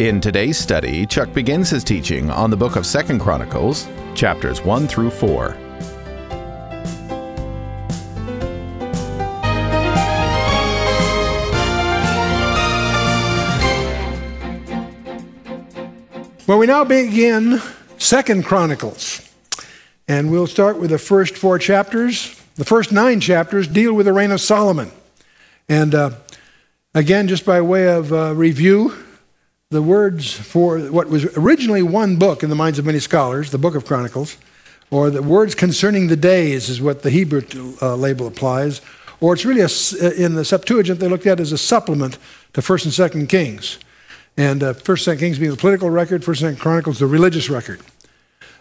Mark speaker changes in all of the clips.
Speaker 1: In today's study, Chuck begins his teaching on the book of 2nd Chronicles, chapters 1 through 4.
Speaker 2: Well, we now begin Second Chronicles. And we'll start with the first four chapters. The first nine chapters deal with the reign of Solomon. And uh, again, just by way of uh, review, the words for what was originally one book in the minds of many scholars, the Book of Chronicles, or the words concerning the days is what the Hebrew uh, label applies, or it's really a, in the Septuagint they looked at as a supplement to First and Second Kings. And uh, First and Second Kings being the political record, First and Chronicles the religious record.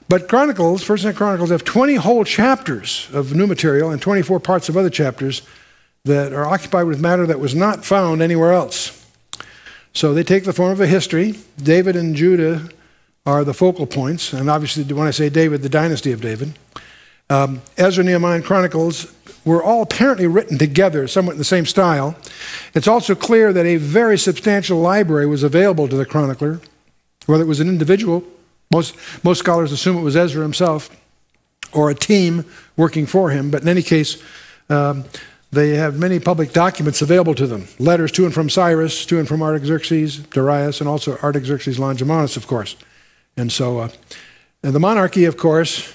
Speaker 2: But Chronicles, First and Chronicles, have 20 whole chapters of new material and 24 parts of other chapters that are occupied with matter that was not found anywhere else. So they take the form of a history. David and Judah are the focal points, and obviously, when I say David, the dynasty of David. Um, Ezra, Nehemiah, and Chronicles were all apparently written together, somewhat in the same style. It's also clear that a very substantial library was available to the chronicler, whether it was an individual, most, most scholars assume it was Ezra himself, or a team working for him, but in any case, um, they have many public documents available to them letters to and from Cyrus, to and from Artaxerxes, Darius, and also Artaxerxes Longimanus, of course. And so, uh, and the monarchy, of course,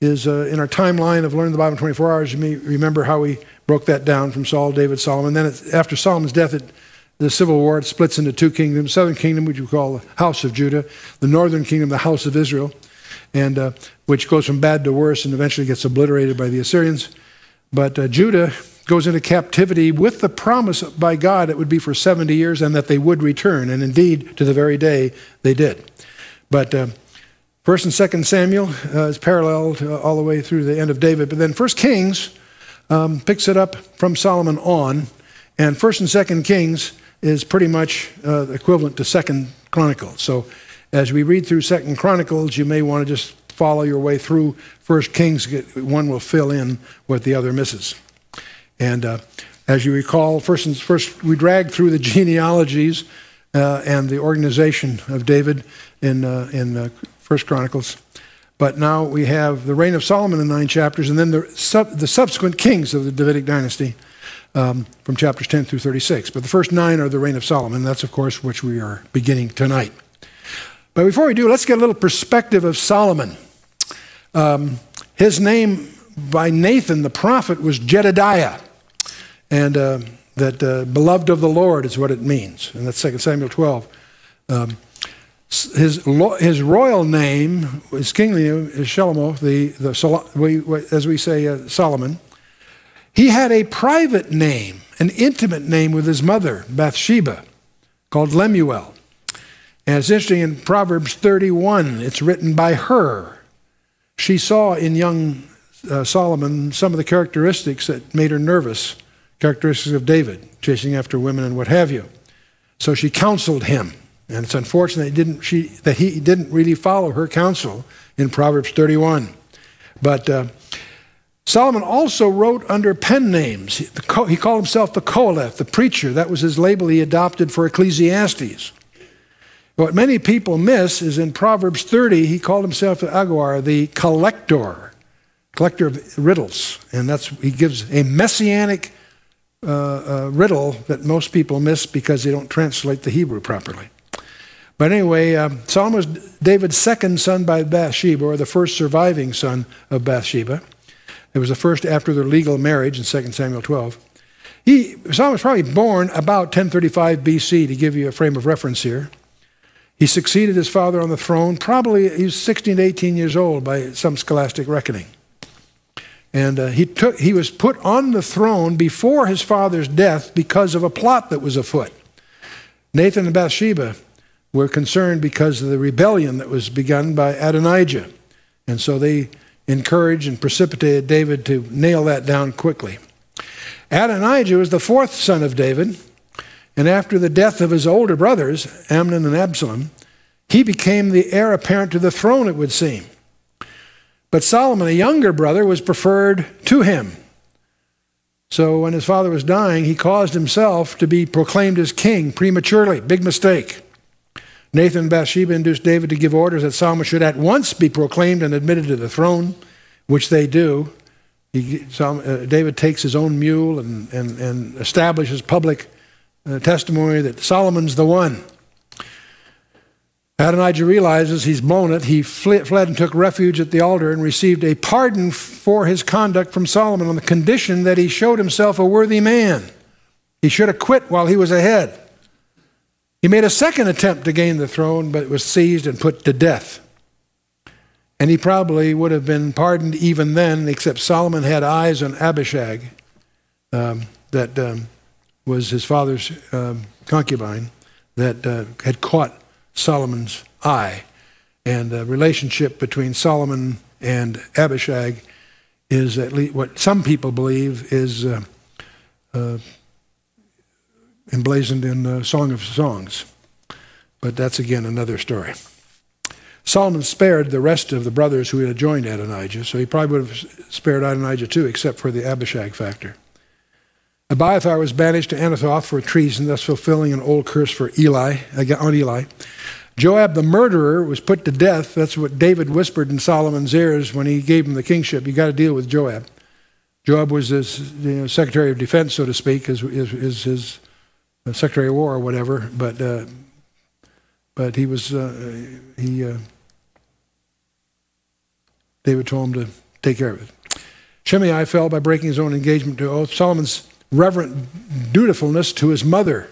Speaker 2: is uh, in our timeline of learning the Bible in 24 hours. You may remember how we broke that down from Saul, David, Solomon. Then it, after Solomon's death, it, the civil war it splits into two kingdoms: southern kingdom, which we call the house of Judah, the northern kingdom, the house of Israel, and uh, which goes from bad to worse and eventually gets obliterated by the Assyrians. But uh, Judah goes into captivity with the promise by God it would be for 70 years and that they would return. And indeed, to the very day, they did. But uh, First and Second Samuel uh, is paralleled uh, all the way through the end of David, but then First Kings um, picks it up from Solomon on, and First and Second Kings is pretty much uh, equivalent to Second Chronicles. So, as we read through Second Chronicles, you may want to just follow your way through First Kings. One will fill in what the other misses. And uh, as you recall, first, and, first we dragged through the genealogies uh, and the organization of David in uh, in uh, First Chronicles. But now we have the reign of Solomon in nine chapters, and then the, sub, the subsequent kings of the Davidic dynasty um, from chapters 10 through 36. But the first nine are the reign of Solomon. That's, of course, which we are beginning tonight. But before we do, let's get a little perspective of Solomon. Um, his name by Nathan the prophet was Jedediah, and uh, that uh, beloved of the Lord is what it means, and that's 2 Samuel 12. Um, his, his royal name, his kingly name is Shalomoth, the, the, as we say, uh, Solomon. He had a private name, an intimate name with his mother, Bathsheba, called Lemuel. And it's interesting in Proverbs 31, it's written by her. She saw in young uh, Solomon some of the characteristics that made her nervous, characteristics of David, chasing after women and what have you. So she counseled him. And it's unfortunate that he didn't, she, that he didn't really follow her counsel in Proverbs 31. But uh, Solomon also wrote under pen names. He called himself the Qoheleth, the preacher. That was his label he adopted for Ecclesiastes. What many people miss is in Proverbs 30, he called himself the Agur, the collector, collector of riddles. And that's, he gives a messianic uh, uh, riddle that most people miss because they don't translate the Hebrew properly. But anyway, um, Solomon was David's second son by Bathsheba, or the first surviving son of Bathsheba. It was the first after their legal marriage in 2 Samuel 12. He, Solomon was probably born about 1035 BC, to give you a frame of reference here. He succeeded his father on the throne. Probably he was 16 to 18 years old by some scholastic reckoning. And uh, he, took, he was put on the throne before his father's death because of a plot that was afoot. Nathan and Bathsheba were concerned because of the rebellion that was begun by Adonijah. And so they encouraged and precipitated David to nail that down quickly. Adonijah was the fourth son of David, and after the death of his older brothers, Amnon and Absalom, he became the heir apparent to the throne, it would seem. But Solomon, a younger brother, was preferred to him. So when his father was dying, he caused himself to be proclaimed as king prematurely. Big mistake. Nathan and Bathsheba induced David to give orders that Solomon should at once be proclaimed and admitted to the throne, which they do. He, uh, David takes his own mule and, and, and establishes public uh, testimony that Solomon's the one. Adonijah realizes he's blown it. He fled and took refuge at the altar and received a pardon for his conduct from Solomon on the condition that he showed himself a worthy man. He should have quit while he was ahead. He made a second attempt to gain the throne, but was seized and put to death. And he probably would have been pardoned even then, except Solomon had eyes on Abishag, um, that um, was his father's um, concubine, that uh, had caught Solomon's eye. And the relationship between Solomon and Abishag is at least what some people believe is uh, uh, emblazoned in the Song of Songs. But that's again another story. Solomon spared the rest of the brothers who had joined Adonijah, so he probably would have spared Adonijah too, except for the Abishag factor. Abiathar was banished to Anathoth for treason, thus fulfilling an old curse for Eli, on Eli. Joab the murderer was put to death. That's what David whispered in Solomon's ears when he gave him the kingship. You got to deal with Joab. Joab was his you know, Secretary of Defense, so to speak, is his, his, Secretary of War or whatever. But uh, but he was uh, he. Uh, David told him to take care of it. Shimei fell by breaking his own engagement to oath. Solomon's reverent dutifulness to his mother,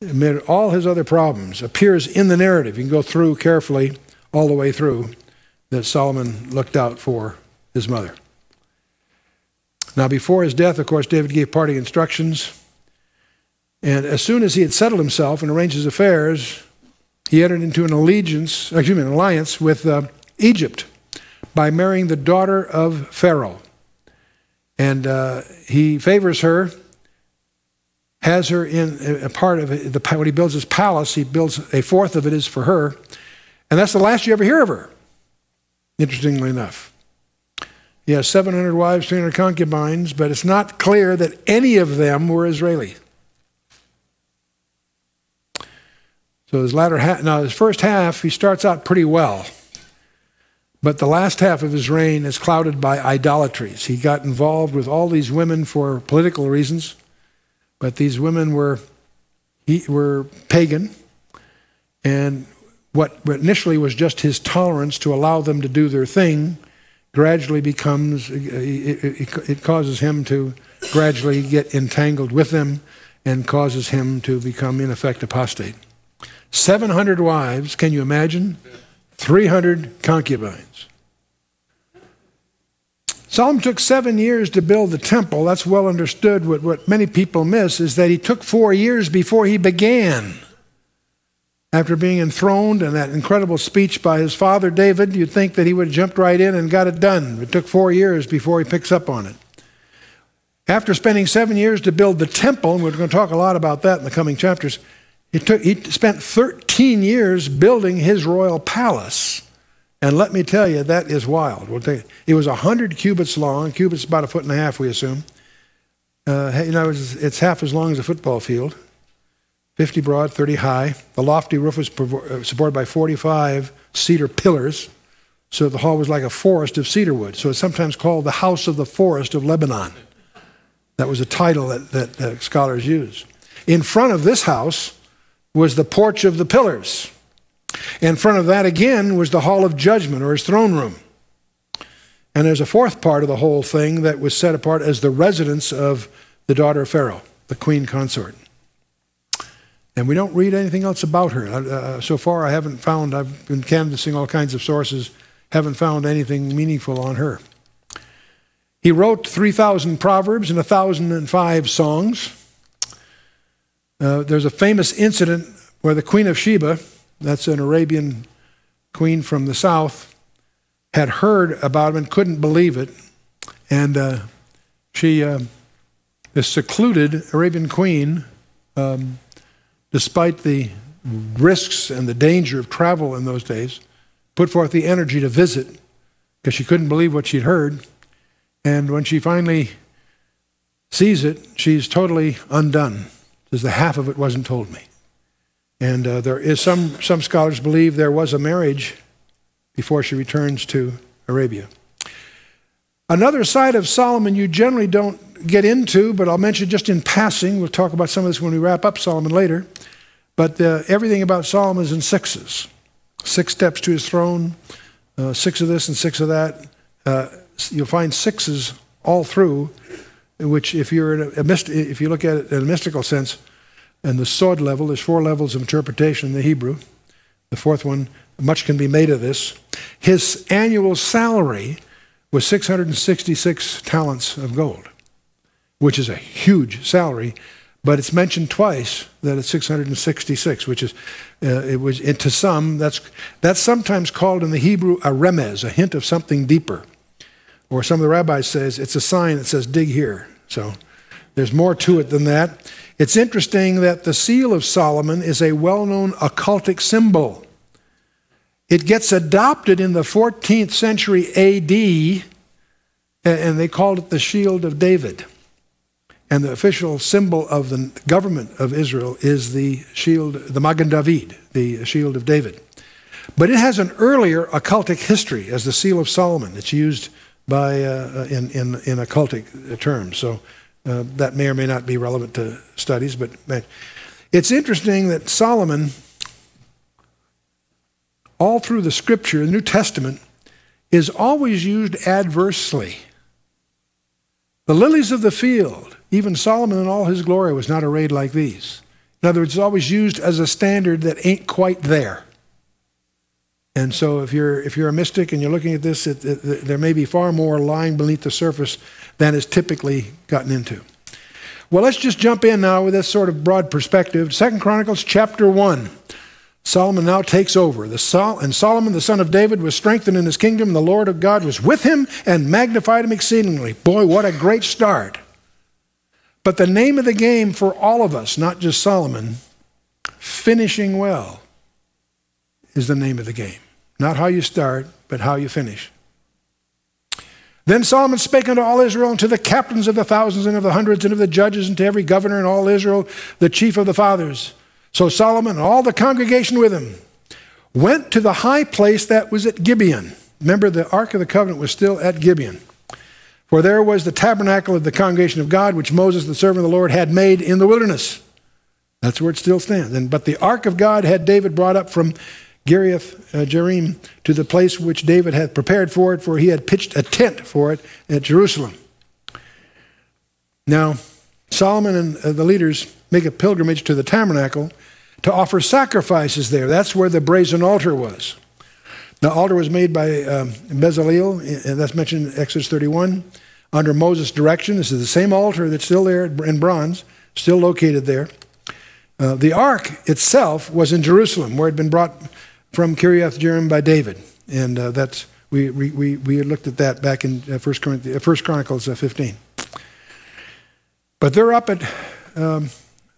Speaker 2: amid all his other problems, appears in the narrative. You can go through carefully, all the way through, that Solomon looked out for his mother. Now, before his death, of course, David gave parting instructions. And as soon as he had settled himself and arranged his affairs, he entered into an allegiance, excuse me, an alliance with uh, Egypt by marrying the daughter of Pharaoh. And uh, he favors her, has her in a part of it. The, when he builds his palace, he builds a fourth of it is for her. And that's the last you ever hear of her, interestingly enough. He has 700 wives, 300 concubines, but it's not clear that any of them were Israeli. So his latter half, now his first half, he starts out pretty well. But the last half of his reign is clouded by idolatries. He got involved with all these women for political reasons, but these women were, he, were pagan. And what initially was just his tolerance to allow them to do their thing gradually becomes, it, it, it causes him to gradually get entangled with them and causes him to become, in effect, apostate. 700 wives, can you imagine? 300 concubines. Solomon took seven years to build the temple. That's well understood. What, what many people miss is that he took four years before he began. After being enthroned and that incredible speech by his father David, you'd think that he would have jumped right in and got it done. It took four years before he picks up on it. After spending seven years to build the temple, and we're going to talk a lot about that in the coming chapters, he, took, he spent 13 years building his royal palace. And let me tell you, that is wild. We'll you, it was 100 cubits long. Cubits about a foot and a half, we assume. Uh, you know, it's, it's, half as long as a football field. 50 broad, 30 high. The lofty roof was uh, supported by 45 cedar pillars. So the hall was like a forest of cedar wood. So it's sometimes called the House of the Forest of Lebanon. That was a title that, that uh, scholars use. In front of this house, was the porch of the pillars. In front of that again was the hall of judgment or his throne room. And there's a fourth part of the whole thing that was set apart as the residence of the daughter of Pharaoh, the queen consort. And we don't read anything else about her. Uh, so far, I haven't found, I've been canvassing all kinds of sources, haven't found anything meaningful on her. He wrote 3,000 proverbs and 1,005 songs. Uh, there's a famous incident where the Queen of Sheba, that's an Arabian queen from the south, had heard about him and couldn't believe it. And uh, she, uh, this secluded Arabian queen, um, despite the risks and the danger of travel in those days, put forth the energy to visit because she couldn't believe what she'd heard. And when she finally sees it, she's totally undone, because the half of it wasn't told me. And uh, there is some, some scholars believe there was a marriage before she returns to Arabia. Another side of Solomon you generally don't get into, but I'll mention just in passing. We'll talk about some of this when we wrap up Solomon later. But uh, everything about Solomon is in sixes six steps to his throne, uh, six of this and six of that. Uh, you'll find sixes all through, which, if you're a, a myst- if you look at it in a mystical sense, and the sod level, there's four levels of interpretation in the Hebrew. The fourth one, much can be made of this. His annual salary was 666 talents of gold, which is a huge salary but it's mentioned twice that it's 666, which is, uh, it was, to some, that's, that's sometimes called in the Hebrew a remez, a hint of something deeper. Or some of the rabbis says it's a sign that says dig here. So there's more to it than that. It's interesting that the seal of Solomon is a well-known occultic symbol. It gets adopted in the 14th century AD, and they called it the shield of David. And the official symbol of the government of Israel is the shield, the Magen David, the shield of David. But it has an earlier occultic history as the seal of Solomon. It's used by, uh, in, in, in occultic terms. So uh, that may or may not be relevant to studies, but it's interesting that Solomon, all through the scripture, the New Testament, is always used adversely. The lilies of the field even Solomon in all his glory was not arrayed like these. In other words, it's always used as a standard that ain't quite there. And so if you're, if you're a mystic and you're looking at this, it, it, there may be far more lying beneath the surface than is typically gotten into. Well, let's just jump in now with this sort of broad perspective. Second Chronicles chapter 1. Solomon now takes over. Sol- and Solomon, the son of David, was strengthened in his kingdom. And The Lord of God was with him and magnified him exceedingly. Boy, what a great start. But the name of the game for all of us, not just Solomon, finishing well, is the name of the game. Not how you start, but how you finish. Then Solomon spake unto all Israel, and to the captains of the thousands, and of the hundreds, and of the judges, and to every governor in all Israel, the chief of the fathers. So Solomon and all the congregation with him went to the high place that was at Gibeon. Remember, the Ark of the Covenant was still at Gibeon. For there was the tabernacle of the congregation of God, which Moses, the servant of the Lord, had made in the wilderness. That's where it still stands. And, but the ark of God had David brought up from Kiriath uh, Jearim to the place which David had prepared for it, for he had pitched a tent for it at Jerusalem. Now, Solomon and uh, the leaders make a pilgrimage to the tabernacle to offer sacrifices there. That's where the brazen altar was. The altar was made by um, Bezalel, and that's mentioned in Exodus 31, under Moses' direction. This is the same altar that's still there in bronze, still located there. Uh, the ark itself was in Jerusalem, where it had been brought from Kiriath Jearim by David, and uh, that's we, we, we looked at that back in uh, First, First Chronicles uh, 15. But they're up at um,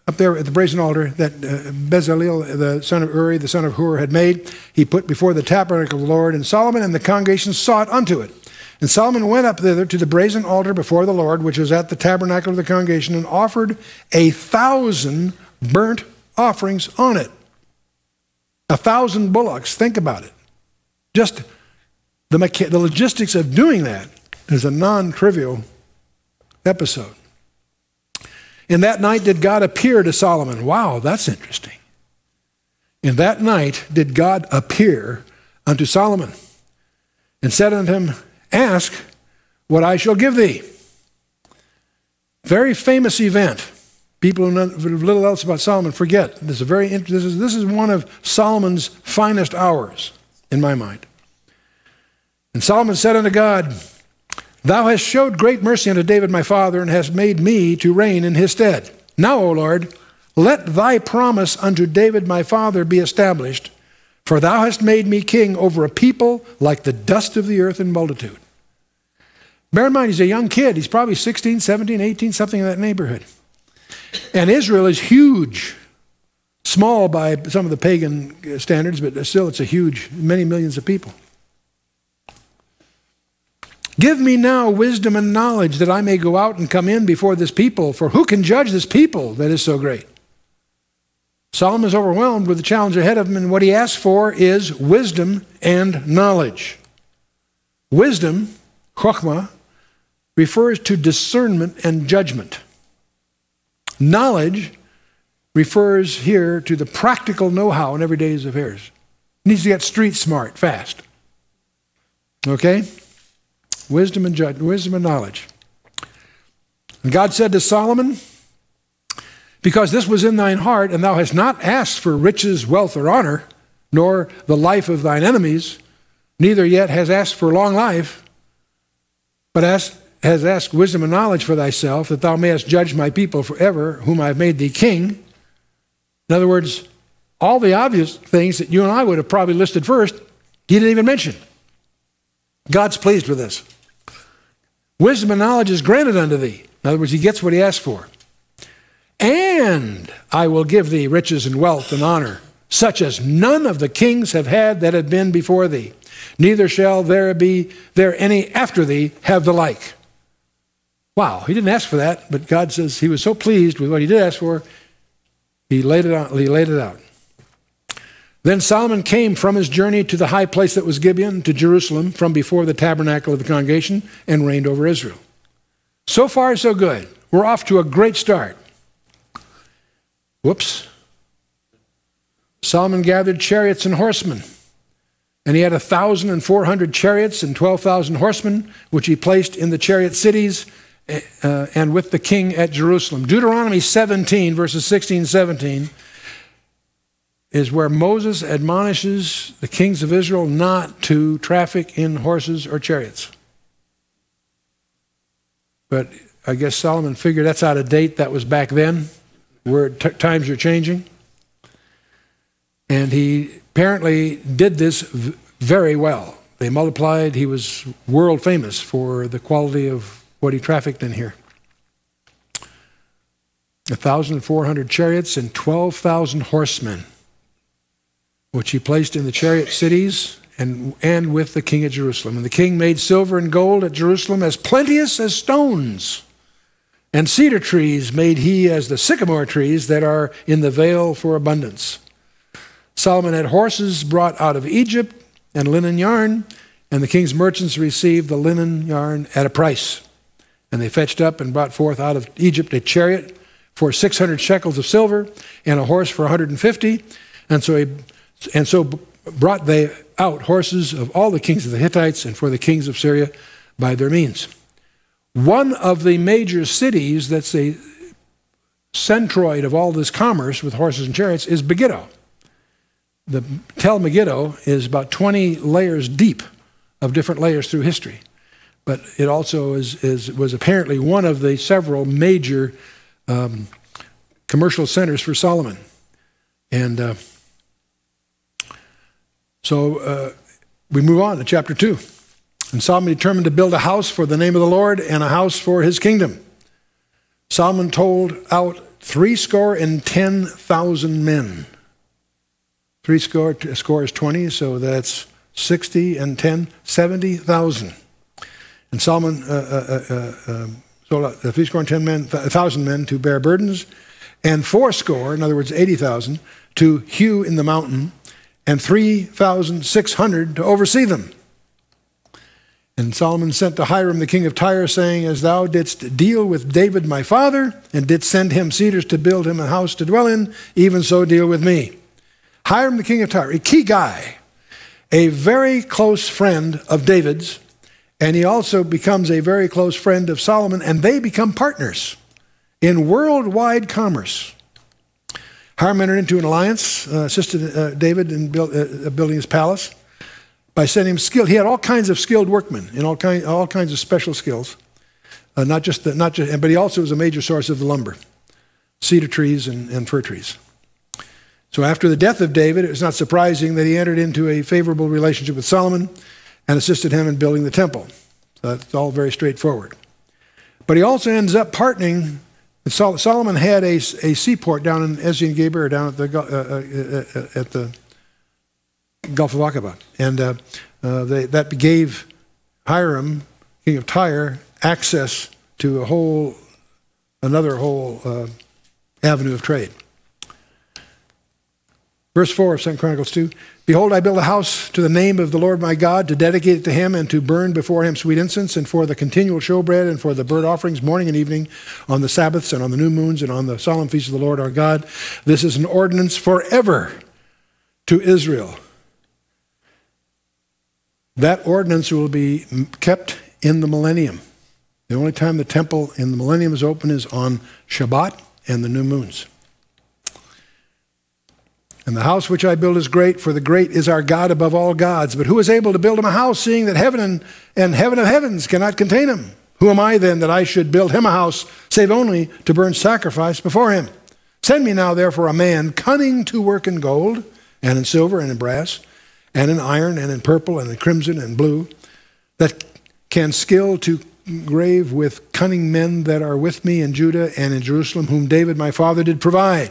Speaker 2: up there at the brazen altar that uh, Bezalel, the son of Uri, the son of Hur, had made, he put before the tabernacle of the Lord, and Solomon and the congregation sought unto it. And Solomon went up thither to the brazen altar before the Lord, which was at the tabernacle of the congregation, and offered a thousand burnt offerings on it. A thousand bullocks. Think about it. Just the, the logistics of doing that is a non trivial episode. In that night did God appear to Solomon. Wow, that's interesting. In that night did God appear unto Solomon and said unto him, Ask what I shall give thee. Very famous event. People who know little else about Solomon forget. This is, a very, this, is, this is one of Solomon's finest hours, in my mind. And Solomon said unto God, Thou hast showed great mercy unto David my father, and hast made me to reign in his stead. Now, O Lord, let thy promise unto David my father be established, For thou hast made me king over a people like the dust of the earth in multitude. Bear in mind, he's a young kid. He's probably 16, 17, 18, something in that neighborhood. And Israel is huge. Small by some of the pagan standards, but still it's a huge, many millions of people. Give me now wisdom and knowledge that I may go out and come in before this people, for who can judge this people that is so great? Solomon is overwhelmed with the challenge ahead of him, and what he asks for is wisdom and knowledge. Wisdom, chokhmah, refers to discernment and judgment. Knowledge refers here to the practical know how in everyday affairs. He needs to get street smart fast. Okay? Wisdom and judgment, wisdom and knowledge. And God said to Solomon, Because this was in thine heart, and thou hast not asked for riches, wealth, or honor, nor the life of thine enemies, neither yet has asked for long life, but asked, has asked wisdom and knowledge for thyself, that thou mayest judge my people forever, whom I have made thee king. In other words, all the obvious things that you and I would have probably listed first, he didn't even mention. God's pleased with this. Wisdom and knowledge is granted unto thee. In other words, he gets what he asked for. And I will give thee riches and wealth and honor, such as none of the kings have had that have been before thee. Neither shall there be there any after thee have the like. Wow, he didn't ask for that, but God says he was so pleased with what he did ask for, he laid it out. He laid it out. Then Solomon came from his journey to the high place that was Gibeon, to Jerusalem, from before the tabernacle of the congregation, and reigned over Israel. So far, so good. We're off to a great start. Whoops. Solomon gathered chariots and horsemen. And he had a thousand and four hundred chariots and twelve thousand horsemen, which he placed in the chariot cities uh, and with the king at Jerusalem. Deuteronomy 17, verses 16 17 is where Moses admonishes the kings of Israel not to traffic in horses or chariots. But I guess Solomon figured that's out of date. That was back then, where times are changing. And he apparently did this very well. They multiplied. He was world famous for the quality of what he trafficked in here. 1,400 chariots and 12,000 horsemen which he placed in the chariot cities and, and with the king of Jerusalem. And the king made silver and gold at Jerusalem as plenteous as stones. And cedar trees made he as the sycamore trees that are in the vale for abundance. Solomon had horses brought out of Egypt and linen yarn, and the king's merchants received the linen yarn at a price. And they fetched up and brought forth out of Egypt a chariot for 600 shekels of silver and a horse for 150. And so he and so brought they out horses of all the kings of the Hittites and for the kings of Syria by their means. One of the major cities that's a centroid of all this commerce with horses and chariots is Megiddo. The Tel Megiddo is about 20 layers deep of different layers through history. But it also is, is was apparently one of the several major um, commercial centers for Solomon. And uh, so uh, we move on to chapter 2. And Solomon determined to build a house for the name of the Lord and a house for his kingdom. Solomon told out three score and ten thousand men. Three score, score is 20, so that's 60 and 10, 70,000. And Solomon uh, uh, uh, um, sold out three score and ten men, a thousand men to bear burdens, and four score, in other words, 80,000, to hew in the mountain and 3,600 to oversee them. And Solomon sent to Hiram the king of Tyre, saying, As thou didst deal with David my father, and didst send him cedars to build him a house to dwell in, even so deal with me. Hiram the king of Tyre, a key guy, a very close friend of David's, and he also becomes a very close friend of Solomon, and they become partners in worldwide commerce. Hiram entered into an alliance, uh, assisted uh, David in build, uh, building his palace by sending him skilled. He had all kinds of skilled workmen in all, all kinds of special skills. Uh, not just the, not just, but he also was a major source of the lumber, cedar trees and, and fir trees. So after the death of David, it was not surprising that he entered into a favorable relationship with Solomon and assisted him in building the temple. So that's all very straightforward. But he also ends up partnering. Solomon had a, a seaport down in Ezion Geber, down at the, uh, uh, uh, at the Gulf of Aqaba. And uh, uh, they, that gave Hiram, king of Tyre, access to a whole, another whole avenue of trade. Verse 4 of 2 Chronicles 2 Behold, I build a house to the name of the Lord my God, to dedicate it to him and to burn before him sweet incense, and for the continual showbread, and for the burnt offerings morning and evening, on the Sabbaths, and on the new moons, and on the solemn feasts of the Lord our God. This is an ordinance forever to Israel. That ordinance will be kept in the millennium. The only time the temple in the millennium is open is on Shabbat and the new moons. And the house which I build is great, for the great is our God above all gods. But who is able to build him a house, seeing that heaven and, and heaven of heavens cannot contain him? Who am I then that I should build him a house, save only to burn sacrifice before him? Send me now, therefore, a man cunning to work in gold, and in silver, and in brass, and in iron, and in purple, and in crimson, and blue, that can skill to grave with cunning men that are with me in Judah and in Jerusalem, whom David my father did provide.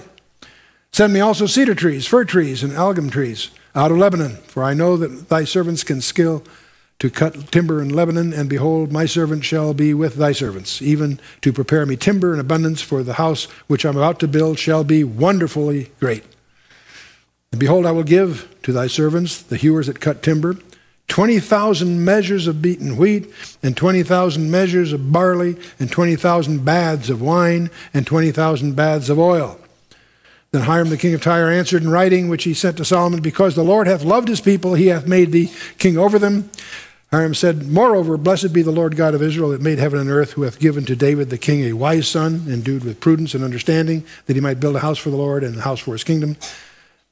Speaker 2: Send me also cedar trees, fir trees, and algum trees out of Lebanon, for I know that thy servants can skill to cut timber in Lebanon, and behold, my servant shall be with thy servants, even to prepare me timber in abundance, for the house which I'm about to build shall be wonderfully great. And behold, I will give to thy servants, the hewers that cut timber, 20,000 measures of beaten wheat, and 20,000 measures of barley, and 20,000 baths of wine, and 20,000 baths of oil. Then Hiram the king of Tyre answered in writing, which he sent to Solomon, Because the Lord hath loved his people, he hath made thee king over them. Hiram said, Moreover, blessed be the Lord God of Israel that made heaven and earth, who hath given to David the king a wise son, endued with prudence and understanding, that he might build a house for the Lord and a house for his kingdom.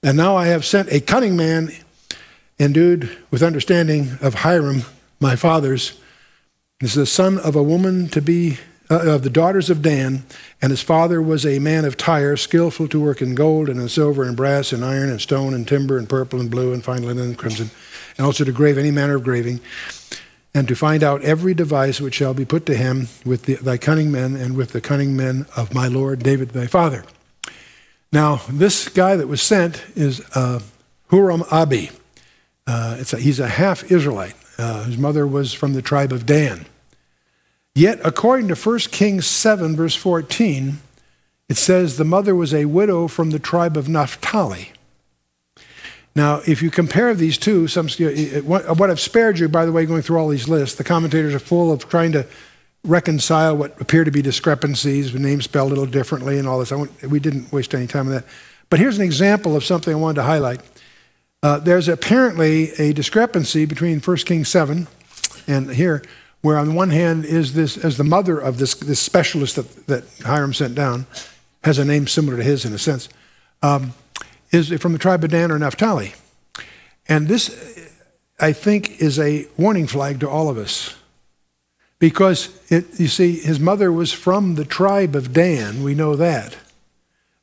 Speaker 2: And now I have sent a cunning man, endued with understanding of Hiram, my father's. Is the son of a woman to be uh, of the daughters of Dan, and his father was a man of Tyre, skillful to work in gold and in silver and brass and iron and stone and timber and purple and blue and fine linen and crimson, and also to grave any manner of graving, and to find out every device which shall be put to him with the, thy cunning men and with the cunning men of my lord David thy father. Now, this guy that was sent is uh, Huram Abi. Uh, a, he's a half Israelite. Uh, his mother was from the tribe of Dan. Yet, according to 1 Kings 7, verse 14, it says the mother was a widow from the tribe of Naphtali. Now, if you compare these two, some, what I've spared you, by the way, going through all these lists, the commentators are full of trying to reconcile what appear to be discrepancies, with names spelled a little differently and all this. we didn't waste any time on that. But here's an example of something I wanted to highlight. Uh, there's apparently a discrepancy between 1 Kings 7 and here where on the one hand is this, as the mother of this, this specialist that, that Hiram sent down, has a name similar to his in a sense, um, is from the tribe of Dan or Naphtali. And this, I think, is a warning flag to all of us. Because, it, you see, his mother was from the tribe of Dan, we know that.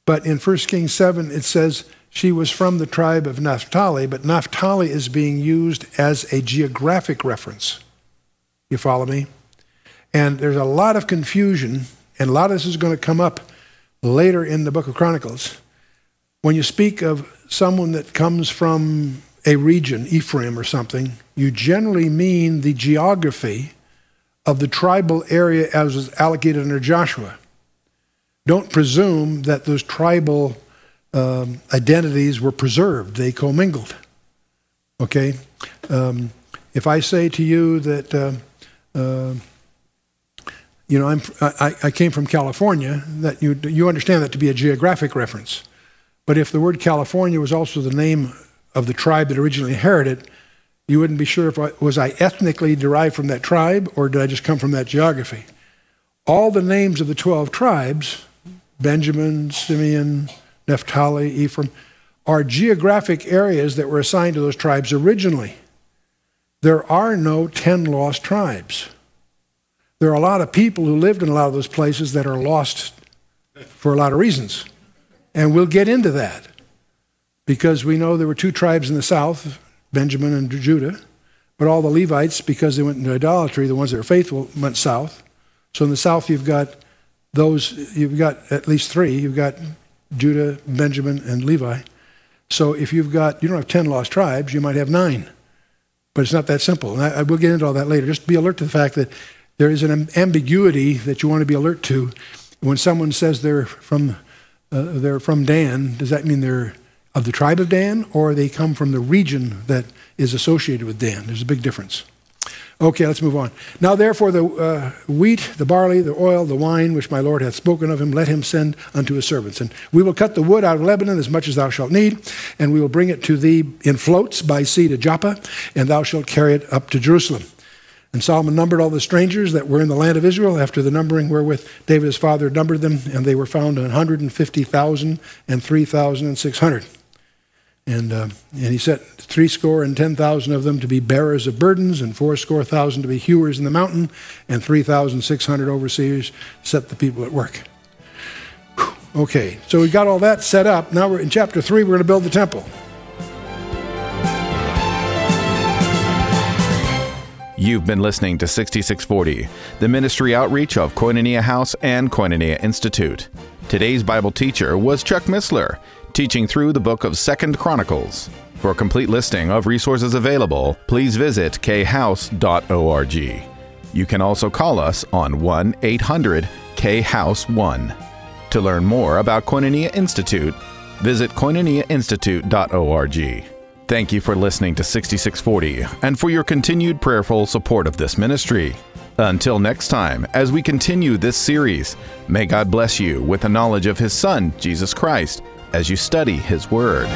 Speaker 2: But in 1 Kings 7, it says she was from the tribe of Naphtali, but Naphtali is being used as a geographic reference. You follow me? And there's a lot of confusion, and a lot of this is going to come up later in the book of Chronicles. When you speak of someone that comes from a region, Ephraim or something, you generally mean the geography of the tribal area as was allocated under Joshua. Don't presume that those tribal um, identities were preserved, they commingled. Okay? Um, if I say to you that uh, uh, you know, I'm, I, I, came from California, that you, you understand that to be a geographic reference. But if the word California was also the name of the tribe that originally inherited, you wouldn't be sure if I, was I ethnically derived from that tribe or did I just come from that geography. All the names of the 12 tribes, Benjamin, Simeon, Naphtali, Ephraim, are geographic areas that were assigned to those tribes originally. There are no 10 lost tribes. There are a lot of people who lived in a lot of those places that are lost for a lot of reasons. And we'll get into that. because we know there were two tribes in the south, Benjamin and Judah. But all the Levites, because they went into idolatry, the ones that were faithful, went south. So in the south, you've got those, you've got at least three. You've got Judah, Benjamin, and Levi. So if you've got, you don't have 10 lost tribes, you might have nine. But it's not that simple. And I, I will get into all that later. Just be alert to the fact that there is an ambiguity that you want to be alert to. When someone says they're from, uh, they're from Dan, does that mean they're of the tribe of Dan or they come from the region that is associated with Dan? There's a big difference. Okay, let's move on. Now, therefore, the uh, wheat, the barley, the oil, the wine, which my Lord hath spoken of him, let him send unto his servants. And we will cut the wood out of Lebanon as much as thou shalt need, and we will bring it to thee in floats by sea to Joppa, and thou shalt carry it up to Jerusalem. And Solomon numbered all the strangers that were in the land of Israel after the numbering wherewith David his father numbered them, and they were found 150,000 and 3,600. And, uh, and he set threescore and ten thousand of them to be bearers of burdens, and fourscore thousand to be hewers in the mountain, and 3,600 overseers set the people at work. Whew. Okay, so we got all that set up. Now we're in chapter 3, we're going to build the temple.
Speaker 1: You've been listening to 6640, the ministry outreach of Koinonia House and Koinonia Institute. Today's Bible teacher was Chuck Missler teaching through the book of Second Chronicles. For a complete listing of resources available, please visit khouse.org. You can also call us on 1 800 K House 1. To learn more about Koinonia Institute, visit koinoniainstitute.org. Thank you for listening to 6640 and for your continued prayerful support of this ministry. Until next time, as we continue this series, may God bless you with the knowledge of His Son, Jesus Christ as you study His Word.